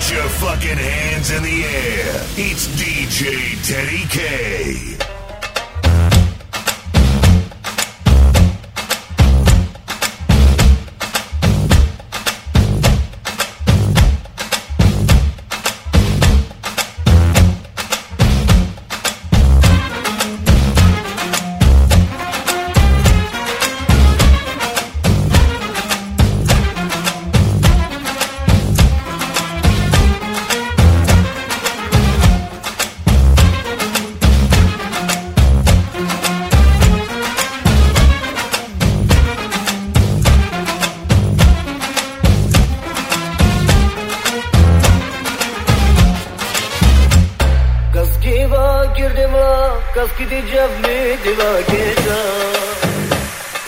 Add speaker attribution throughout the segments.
Speaker 1: Put your fucking hands in the air. It's DJ Teddy K.
Speaker 2: Kaz gideceğiz mi diva gece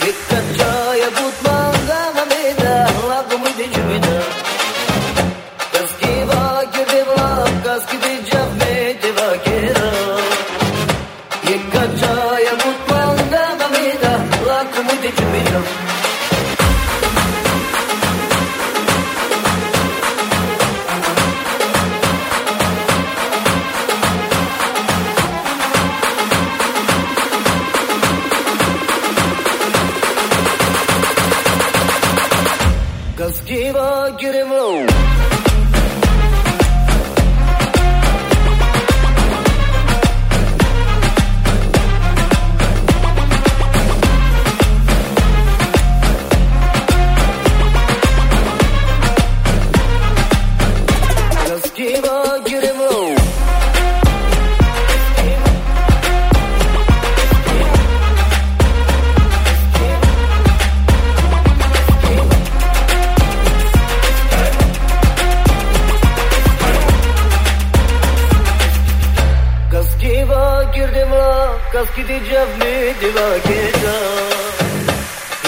Speaker 2: Dikkat çaya butman gama meyda Lagu mıydı cübida Kaz diva girdim lab Kaz gideceğiz mi diva gece Dikkat çaya butman Devo get him low. Kaz ki dijavni divake ja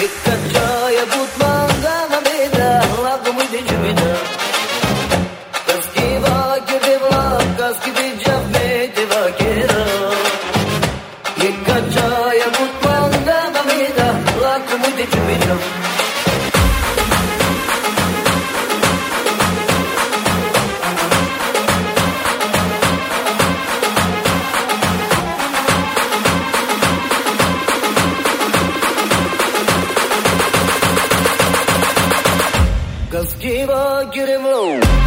Speaker 2: Ikka chaya butmanga nameda Lagu mi dijavida Kaz ki vake divla Kaz ki dijavni divake ra Ikka chaya butmanga nameda Lagu mi dijavida Just give a get it roll.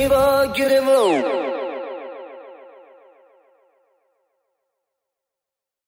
Speaker 2: Viva Guerrero!